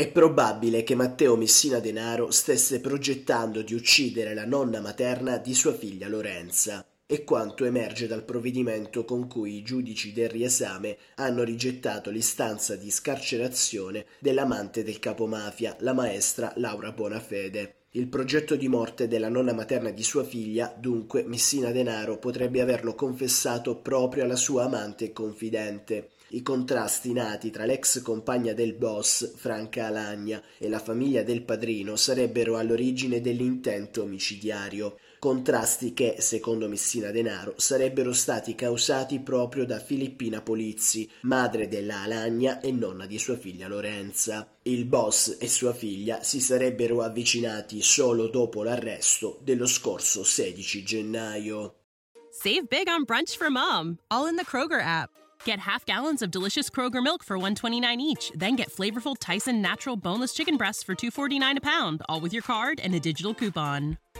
È probabile che Matteo Messina Denaro stesse progettando di uccidere la nonna materna di sua figlia Lorenza. È quanto emerge dal provvedimento con cui i giudici del riesame hanno rigettato l'istanza di scarcerazione dell'amante del capomafia, la maestra Laura Bonafede. Il progetto di morte della nonna materna di sua figlia, dunque Messina Denaro, potrebbe averlo confessato proprio alla sua amante e confidente. I contrasti nati tra l'ex compagna del boss, Franca Alagna, e la famiglia del padrino sarebbero all'origine dell'intento omicidiario. Contrasti che, secondo Messina Denaro, sarebbero stati causati proprio da Filippina Polizzi, madre della Alagna e nonna di sua figlia Lorenza. Il boss e sua figlia si sarebbero avvicinati solo dopo l'arresto dello scorso 16 gennaio. Save big on brunch for mom, all in the Kroger app. Get half gallons of delicious Kroger milk for 129 each, then get flavorful Tyson natural boneless chicken breasts for 249 a pound, all with your card and a digital coupon.